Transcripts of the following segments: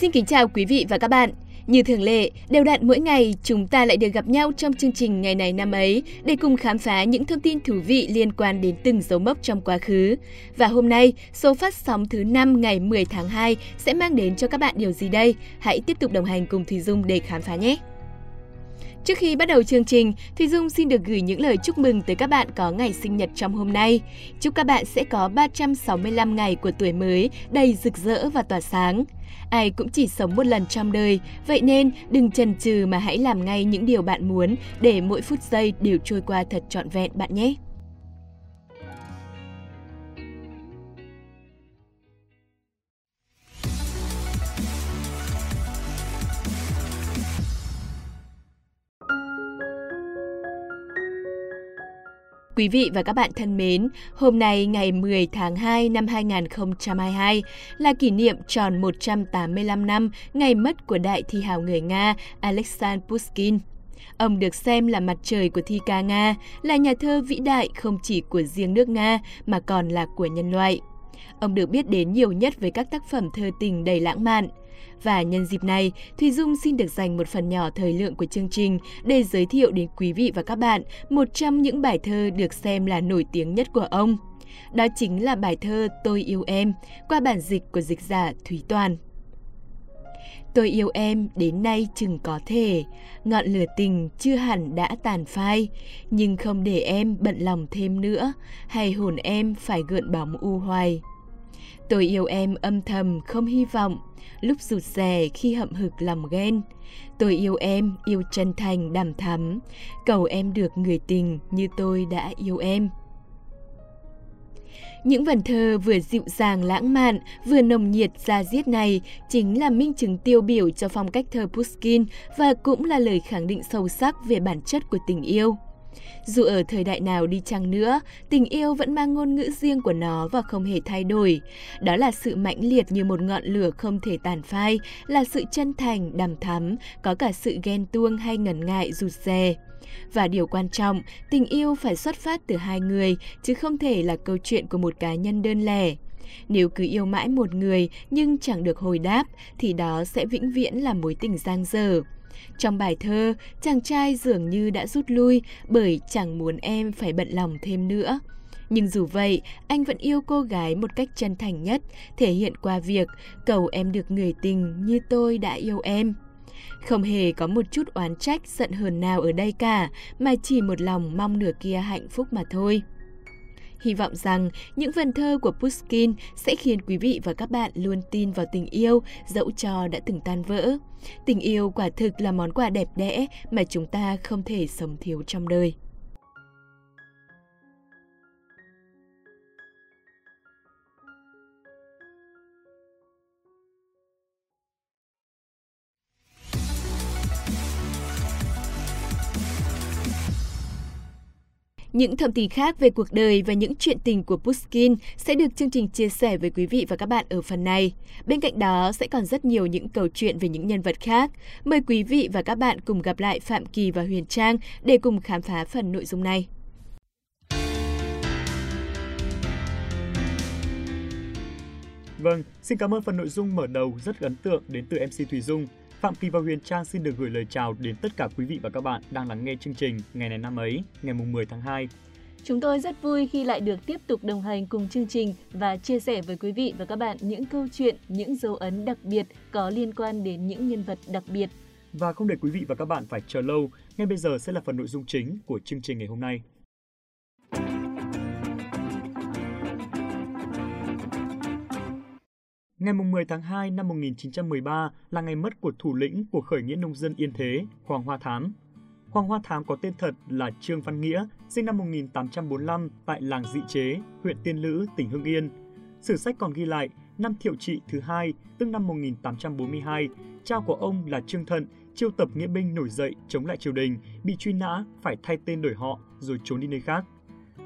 Xin kính chào quý vị và các bạn. Như thường lệ, đều đặn mỗi ngày chúng ta lại được gặp nhau trong chương trình ngày này năm ấy để cùng khám phá những thông tin thú vị liên quan đến từng dấu mốc trong quá khứ. Và hôm nay, số phát sóng thứ 5 ngày 10 tháng 2 sẽ mang đến cho các bạn điều gì đây? Hãy tiếp tục đồng hành cùng Thùy Dung để khám phá nhé! Trước khi bắt đầu chương trình, Thùy Dung xin được gửi những lời chúc mừng tới các bạn có ngày sinh nhật trong hôm nay. Chúc các bạn sẽ có 365 ngày của tuổi mới đầy rực rỡ và tỏa sáng. Ai cũng chỉ sống một lần trong đời, vậy nên đừng chần chừ mà hãy làm ngay những điều bạn muốn để mỗi phút giây đều trôi qua thật trọn vẹn bạn nhé. Quý vị và các bạn thân mến, hôm nay ngày 10 tháng 2 năm 2022 là kỷ niệm tròn 185 năm ngày mất của đại thi hào người Nga Alexander Pushkin. Ông được xem là mặt trời của thi ca Nga, là nhà thơ vĩ đại không chỉ của riêng nước Nga mà còn là của nhân loại. Ông được biết đến nhiều nhất với các tác phẩm thơ tình đầy lãng mạn. Và nhân dịp này, Thùy Dung xin được dành một phần nhỏ thời lượng của chương trình để giới thiệu đến quý vị và các bạn một trong những bài thơ được xem là nổi tiếng nhất của ông. Đó chính là bài thơ Tôi yêu em, qua bản dịch của dịch giả Thúy Toàn. Tôi yêu em đến nay chừng có thể, ngọn lửa tình chưa hẳn đã tàn phai, nhưng không để em bận lòng thêm nữa, hay hồn em phải gợn bóng u hoài. Tôi yêu em âm thầm không hy vọng, lúc rụt rè khi hậm hực lòng ghen. Tôi yêu em, yêu chân thành đằm thắm, cầu em được người tình như tôi đã yêu em. Những vần thơ vừa dịu dàng lãng mạn, vừa nồng nhiệt ra diết này chính là minh chứng tiêu biểu cho phong cách thơ Pushkin và cũng là lời khẳng định sâu sắc về bản chất của tình yêu. Dù ở thời đại nào đi chăng nữa, tình yêu vẫn mang ngôn ngữ riêng của nó và không hề thay đổi. Đó là sự mãnh liệt như một ngọn lửa không thể tàn phai, là sự chân thành, đằm thắm, có cả sự ghen tuông hay ngần ngại rụt rè. Và điều quan trọng, tình yêu phải xuất phát từ hai người, chứ không thể là câu chuyện của một cá nhân đơn lẻ. Nếu cứ yêu mãi một người nhưng chẳng được hồi đáp, thì đó sẽ vĩnh viễn là mối tình giang dở. Trong bài thơ, chàng trai dường như đã rút lui bởi chẳng muốn em phải bận lòng thêm nữa. Nhưng dù vậy, anh vẫn yêu cô gái một cách chân thành nhất, thể hiện qua việc cầu em được người tình như tôi đã yêu em. Không hề có một chút oán trách, giận hờn nào ở đây cả, mà chỉ một lòng mong nửa kia hạnh phúc mà thôi. Hy vọng rằng những vần thơ của Pushkin sẽ khiến quý vị và các bạn luôn tin vào tình yêu dẫu cho đã từng tan vỡ. Tình yêu quả thực là món quà đẹp đẽ mà chúng ta không thể sống thiếu trong đời. Những thông tin khác về cuộc đời và những chuyện tình của Pushkin sẽ được chương trình chia sẻ với quý vị và các bạn ở phần này. Bên cạnh đó sẽ còn rất nhiều những câu chuyện về những nhân vật khác. Mời quý vị và các bạn cùng gặp lại Phạm Kỳ và Huyền Trang để cùng khám phá phần nội dung này. Vâng, xin cảm ơn phần nội dung mở đầu rất ấn tượng đến từ MC Thùy Dung. Phạm Kỳ và Huyền Trang xin được gửi lời chào đến tất cả quý vị và các bạn đang lắng nghe chương trình ngày này năm ấy, ngày mùng 10 tháng 2. Chúng tôi rất vui khi lại được tiếp tục đồng hành cùng chương trình và chia sẻ với quý vị và các bạn những câu chuyện, những dấu ấn đặc biệt có liên quan đến những nhân vật đặc biệt. Và không để quý vị và các bạn phải chờ lâu, ngay bây giờ sẽ là phần nội dung chính của chương trình ngày hôm nay. Ngày 10 tháng 2 năm 1913 là ngày mất của thủ lĩnh của khởi nghĩa nông dân Yên Thế, Hoàng Hoa Thám. Hoàng Hoa Thám có tên thật là Trương Văn Nghĩa, sinh năm 1845 tại làng Dị Chế, huyện Tiên Lữ, tỉnh Hưng Yên. Sử sách còn ghi lại, năm thiệu trị thứ hai, tức năm 1842, cha của ông là Trương Thận chiêu tập nghĩa binh nổi dậy chống lại triều đình, bị truy nã, phải thay tên đổi họ rồi trốn đi nơi khác.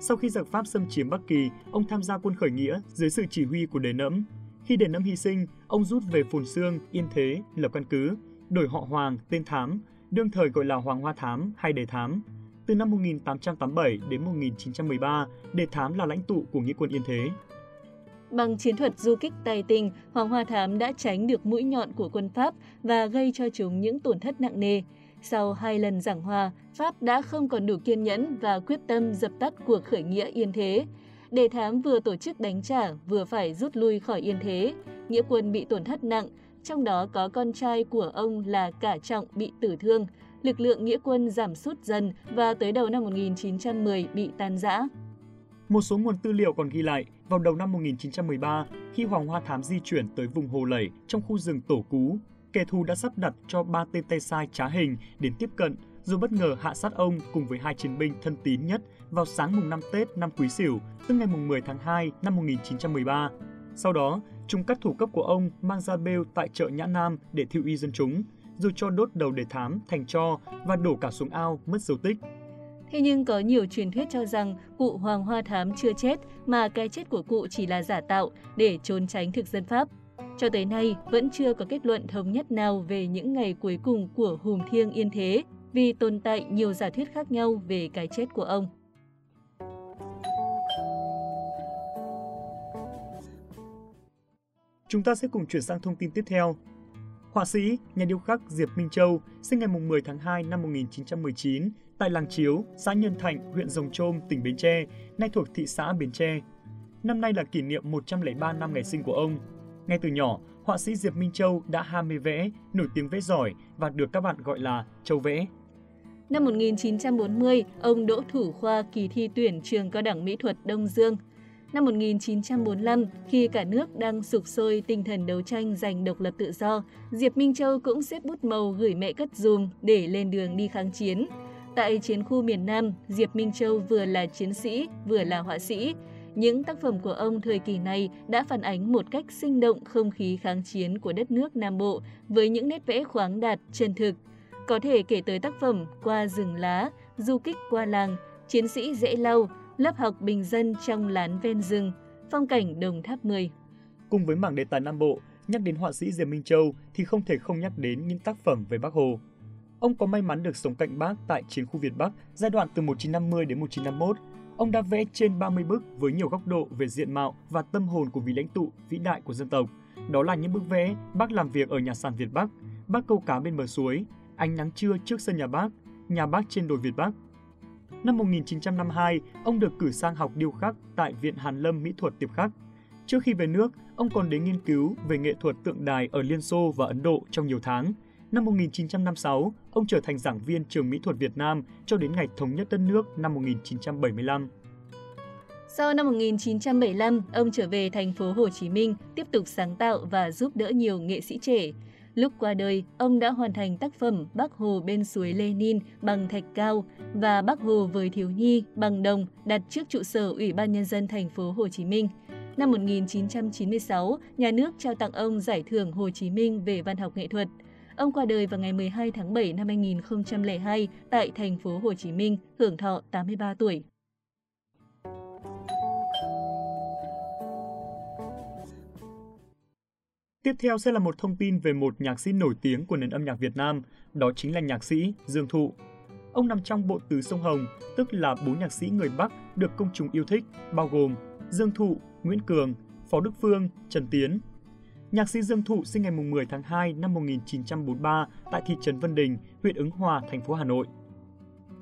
Sau khi giặc Pháp xâm chiếm Bắc Kỳ, ông tham gia quân khởi nghĩa dưới sự chỉ huy của Đề Nẫm, khi Đề Nẫm hy sinh, ông rút về phùn Xương, Yên Thế, lập căn cứ, đổi họ Hoàng, tên Thám, đương thời gọi là Hoàng Hoa Thám hay Đề Thám. Từ năm 1887 đến 1913, Đề Thám là lãnh tụ của nghĩa quân Yên Thế. Bằng chiến thuật du kích tài tình, Hoàng Hoa Thám đã tránh được mũi nhọn của quân Pháp và gây cho chúng những tổn thất nặng nề. Sau hai lần giảng hòa, Pháp đã không còn đủ kiên nhẫn và quyết tâm dập tắt cuộc khởi nghĩa Yên Thế. Đề thám vừa tổ chức đánh trả, vừa phải rút lui khỏi Yên Thế. Nghĩa quân bị tổn thất nặng, trong đó có con trai của ông là Cả Trọng bị tử thương. Lực lượng nghĩa quân giảm sút dần và tới đầu năm 1910 bị tan rã. Một số nguồn tư liệu còn ghi lại, vào đầu năm 1913, khi Hoàng Hoa Thám di chuyển tới vùng Hồ Lẩy trong khu rừng Tổ Cú, kẻ thù đã sắp đặt cho ba tên tay sai trá hình đến tiếp cận, rồi bất ngờ hạ sát ông cùng với hai chiến binh thân tín nhất vào sáng mùng 5 Tết năm Quý Sửu, tức ngày mùng 10 tháng 2 năm 1913. Sau đó, chúng cắt thủ cấp của ông mang ra bêu tại chợ Nhã Nam để thiêu y dân chúng, rồi cho đốt đầu để thám thành cho và đổ cả xuống ao mất dấu tích. Thế nhưng có nhiều truyền thuyết cho rằng cụ Hoàng Hoa Thám chưa chết mà cái chết của cụ chỉ là giả tạo để trốn tránh thực dân Pháp. Cho tới nay, vẫn chưa có kết luận thống nhất nào về những ngày cuối cùng của Hùng Thiêng Yên Thế vì tồn tại nhiều giả thuyết khác nhau về cái chết của ông. Chúng ta sẽ cùng chuyển sang thông tin tiếp theo. Họa sĩ, nhà điêu khắc Diệp Minh Châu sinh ngày 10 tháng 2 năm 1919 tại làng Chiếu, xã Nhân Thạnh, huyện Rồng Trôm, tỉnh Bến Tre, nay thuộc thị xã Bến Tre. Năm nay là kỷ niệm 103 năm ngày sinh của ông. Ngay từ nhỏ, họa sĩ Diệp Minh Châu đã ham mê vẽ, nổi tiếng vẽ giỏi và được các bạn gọi là Châu vẽ. Năm 1940, ông đỗ thủ khoa kỳ thi tuyển trường cao đẳng mỹ thuật Đông Dương. Năm 1945, khi cả nước đang sục sôi tinh thần đấu tranh giành độc lập tự do, Diệp Minh Châu cũng xếp bút màu gửi mẹ cất dùm để lên đường đi kháng chiến. Tại chiến khu miền Nam, Diệp Minh Châu vừa là chiến sĩ, vừa là họa sĩ. Những tác phẩm của ông thời kỳ này đã phản ánh một cách sinh động không khí kháng chiến của đất nước Nam Bộ với những nét vẽ khoáng đạt, chân thực. Có thể kể tới tác phẩm Qua rừng lá, Du kích qua làng, Chiến sĩ dễ lau, lớp học bình dân trong lán ven rừng, phong cảnh Đồng Tháp 10. Cùng với mảng đề tài Nam Bộ, nhắc đến họa sĩ Diệp Minh Châu thì không thể không nhắc đến những tác phẩm về Bác Hồ. Ông có may mắn được sống cạnh bác tại chiến khu Việt Bắc giai đoạn từ 1950 đến 1951. Ông đã vẽ trên 30 bức với nhiều góc độ về diện mạo và tâm hồn của vị lãnh tụ vĩ đại của dân tộc. Đó là những bức vẽ bác làm việc ở nhà sàn Việt Bắc, bác câu cá bên bờ suối, ánh nắng trưa trước sân nhà bác, nhà bác trên đồi Việt Bắc. Năm 1952, ông được cử sang học điêu khắc tại Viện Hàn Lâm Mỹ thuật Tiệp Khắc. Trước khi về nước, ông còn đến nghiên cứu về nghệ thuật tượng đài ở Liên Xô và Ấn Độ trong nhiều tháng. Năm 1956, ông trở thành giảng viên trường mỹ thuật Việt Nam cho đến ngày thống nhất đất nước năm 1975. Sau năm 1975, ông trở về thành phố Hồ Chí Minh, tiếp tục sáng tạo và giúp đỡ nhiều nghệ sĩ trẻ. Lúc qua đời, ông đã hoàn thành tác phẩm Bác Hồ bên suối Lenin bằng thạch cao và Bác Hồ với thiếu nhi bằng đồng đặt trước trụ sở Ủy ban Nhân dân thành phố Hồ Chí Minh. Năm 1996, nhà nước trao tặng ông Giải thưởng Hồ Chí Minh về văn học nghệ thuật. Ông qua đời vào ngày 12 tháng 7 năm 2002 tại thành phố Hồ Chí Minh, hưởng thọ 83 tuổi. Tiếp theo sẽ là một thông tin về một nhạc sĩ nổi tiếng của nền âm nhạc Việt Nam, đó chính là nhạc sĩ Dương Thụ. Ông nằm trong bộ tứ sông Hồng, tức là bốn nhạc sĩ người Bắc được công chúng yêu thích, bao gồm Dương Thụ, Nguyễn Cường, Phó Đức Phương, Trần Tiến. Nhạc sĩ Dương Thụ sinh ngày 10 tháng 2 năm 1943 tại thị trấn Vân Đình, huyện Ứng Hòa, thành phố Hà Nội.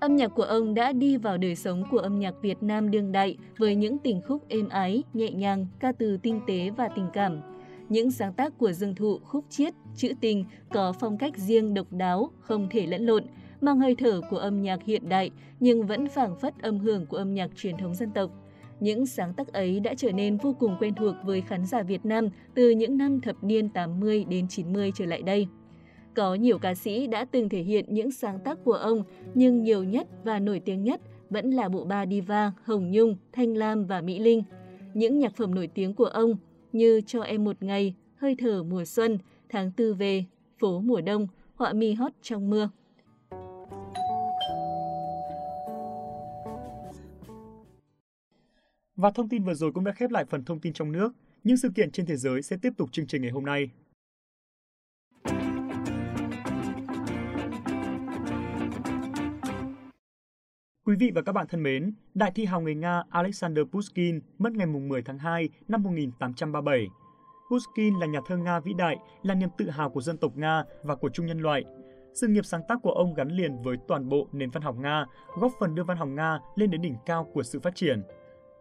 Âm nhạc của ông đã đi vào đời sống của âm nhạc Việt Nam đương đại với những tình khúc êm ái, nhẹ nhàng, ca từ tinh tế và tình cảm – những sáng tác của Dương Thụ khúc chiết, trữ tình có phong cách riêng độc đáo, không thể lẫn lộn, mang hơi thở của âm nhạc hiện đại nhưng vẫn phảng phất âm hưởng của âm nhạc truyền thống dân tộc. Những sáng tác ấy đã trở nên vô cùng quen thuộc với khán giả Việt Nam từ những năm thập niên 80 đến 90 trở lại đây. Có nhiều ca sĩ đã từng thể hiện những sáng tác của ông, nhưng nhiều nhất và nổi tiếng nhất vẫn là bộ ba diva Hồng Nhung, Thanh Lam và Mỹ Linh. Những nhạc phẩm nổi tiếng của ông như Cho em một ngày, Hơi thở mùa xuân, Tháng tư về, Phố mùa đông, Họa mi hót trong mưa. Và thông tin vừa rồi cũng đã khép lại phần thông tin trong nước. Những sự kiện trên thế giới sẽ tiếp tục chương trình ngày hôm nay. Quý vị và các bạn thân mến, đại thi hào người Nga Alexander Pushkin mất ngày 10 tháng 2 năm 1837. Pushkin là nhà thơ Nga vĩ đại, là niềm tự hào của dân tộc Nga và của chung nhân loại. Sự nghiệp sáng tác của ông gắn liền với toàn bộ nền văn học Nga, góp phần đưa văn học Nga lên đến đỉnh cao của sự phát triển.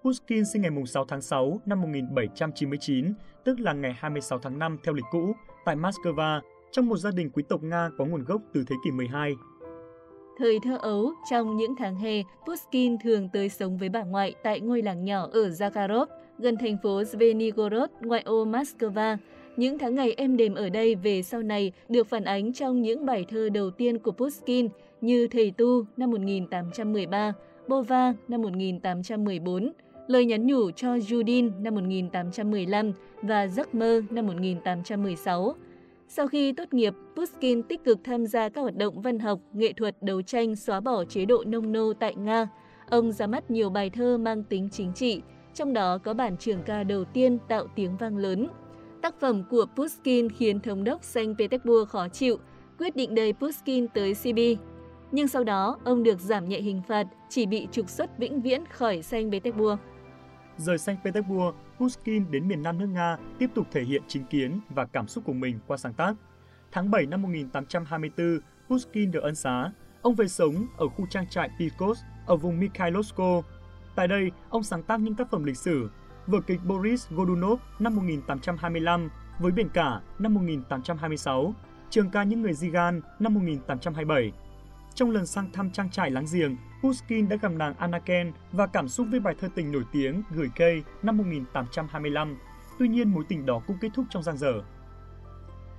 Pushkin sinh ngày 6 tháng 6 năm 1799, tức là ngày 26 tháng 5 theo lịch cũ, tại Moscow, trong một gia đình quý tộc Nga có nguồn gốc từ thế kỷ 12. Thời thơ ấu, trong những tháng hè, Pushkin thường tới sống với bà ngoại tại ngôi làng nhỏ ở Zakharov, gần thành phố Zvenigorod, ngoại ô Moscow. Những tháng ngày êm đềm ở đây về sau này được phản ánh trong những bài thơ đầu tiên của Pushkin như Thầy Tu năm 1813, Bova năm 1814, Lời nhắn nhủ cho Judin năm 1815 và Giấc mơ năm 1816. Sau khi tốt nghiệp, Pushkin tích cực tham gia các hoạt động văn học, nghệ thuật đấu tranh xóa bỏ chế độ nông nô tại Nga. Ông ra mắt nhiều bài thơ mang tính chính trị, trong đó có bản trường ca đầu tiên tạo tiếng vang lớn. Tác phẩm của Pushkin khiến thống đốc Saint Petersburg khó chịu, quyết định đầy Pushkin tới Sibi. Nhưng sau đó, ông được giảm nhẹ hình phạt, chỉ bị trục xuất vĩnh viễn khỏi Saint Petersburg. Rời Saint Petersburg, Pushkin đến miền Nam nước Nga tiếp tục thể hiện chính kiến và cảm xúc của mình qua sáng tác. Tháng 7 năm 1824, Pushkin được ân xá. Ông về sống ở khu trang trại Pikos ở vùng Mikhailovsko. Tại đây, ông sáng tác những tác phẩm lịch sử, vở kịch Boris Godunov năm 1825 với biển cả năm 1826, trường ca những người Zigan năm 1827. Trong lần sang thăm trang trại láng giềng, Pushkin đã gặp nàng Anna Ken và cảm xúc với bài thơ tình nổi tiếng Gửi cây năm 1825. Tuy nhiên, mối tình đó cũng kết thúc trong giang dở.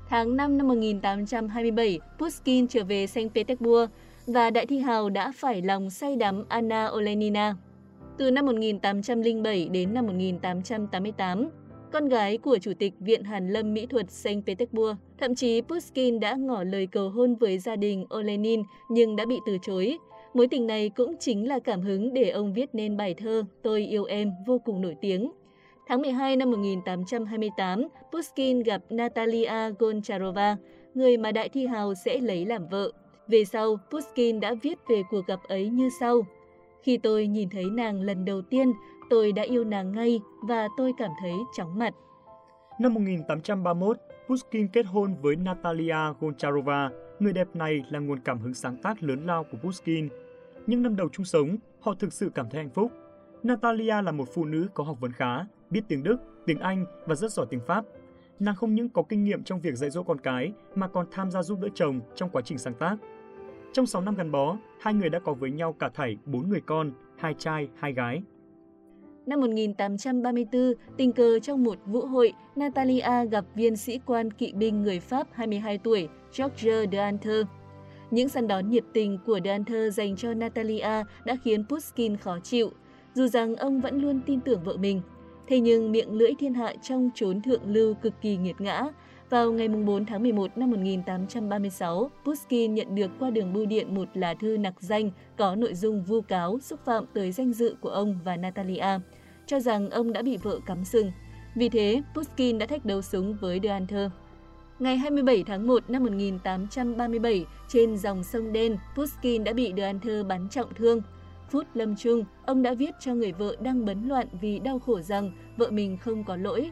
Tháng 5 năm 1827, Pushkin trở về Saint Petersburg và đại thi hào đã phải lòng say đắm Anna Olenina. Từ năm 1807 đến năm 1888, con gái của Chủ tịch Viện Hàn Lâm Mỹ thuật Saint Petersburg. Thậm chí Pushkin đã ngỏ lời cầu hôn với gia đình Olenin nhưng đã bị từ chối. Mối tình này cũng chính là cảm hứng để ông viết nên bài thơ Tôi yêu em vô cùng nổi tiếng. Tháng 12 năm 1828, Pushkin gặp Natalia Goncharova, người mà đại thi hào sẽ lấy làm vợ. Về sau, Pushkin đã viết về cuộc gặp ấy như sau. Khi tôi nhìn thấy nàng lần đầu tiên, tôi đã yêu nàng ngay và tôi cảm thấy chóng mặt. Năm 1831, Pushkin kết hôn với Natalia Goncharova. Người đẹp này là nguồn cảm hứng sáng tác lớn lao của Pushkin. Nhưng năm đầu chung sống, họ thực sự cảm thấy hạnh phúc. Natalia là một phụ nữ có học vấn khá, biết tiếng Đức, tiếng Anh và rất giỏi tiếng Pháp. Nàng không những có kinh nghiệm trong việc dạy dỗ con cái mà còn tham gia giúp đỡ chồng trong quá trình sáng tác. Trong 6 năm gắn bó, hai người đã có với nhau cả thảy 4 người con, hai trai, hai gái. Năm 1834, tình cờ trong một vũ hội, Natalia gặp viên sĩ quan kỵ binh người Pháp 22 tuổi, Georges de Anther. Những săn đón nhiệt tình của de Anther dành cho Natalia đã khiến Pushkin khó chịu, dù rằng ông vẫn luôn tin tưởng vợ mình. Thế nhưng miệng lưỡi thiên hạ trong chốn thượng lưu cực kỳ nghiệt ngã. Vào ngày 4 tháng 11 năm 1836, Pushkin nhận được qua đường bưu điện một lá thư nặc danh có nội dung vu cáo xúc phạm tới danh dự của ông và Natalia, cho rằng ông đã bị vợ cắm sừng. Vì thế, Pushkin đã thách đấu súng với Deanther. Ngày 27 tháng 1 năm 1837, trên dòng sông Đen, Pushkin đã bị Deanther bắn trọng thương phút lâm chung, ông đã viết cho người vợ đang bấn loạn vì đau khổ rằng vợ mình không có lỗi.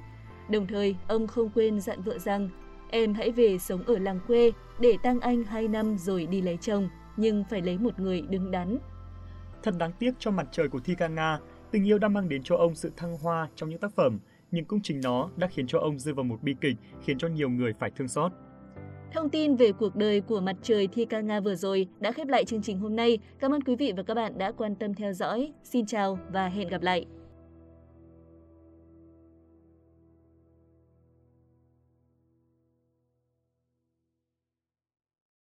Đồng thời, ông không quên dặn vợ rằng em hãy về sống ở làng quê để tăng anh 2 năm rồi đi lấy chồng, nhưng phải lấy một người đứng đắn. Thật đáng tiếc cho mặt trời của Thi ca Nga, tình yêu đã mang đến cho ông sự thăng hoa trong những tác phẩm, nhưng cũng chính nó đã khiến cho ông rơi vào một bi kịch khiến cho nhiều người phải thương xót. Thông tin về cuộc đời của mặt trời Thi ca Nga vừa rồi đã khép lại chương trình hôm nay. Cảm ơn quý vị và các bạn đã quan tâm theo dõi. Xin chào và hẹn gặp lại!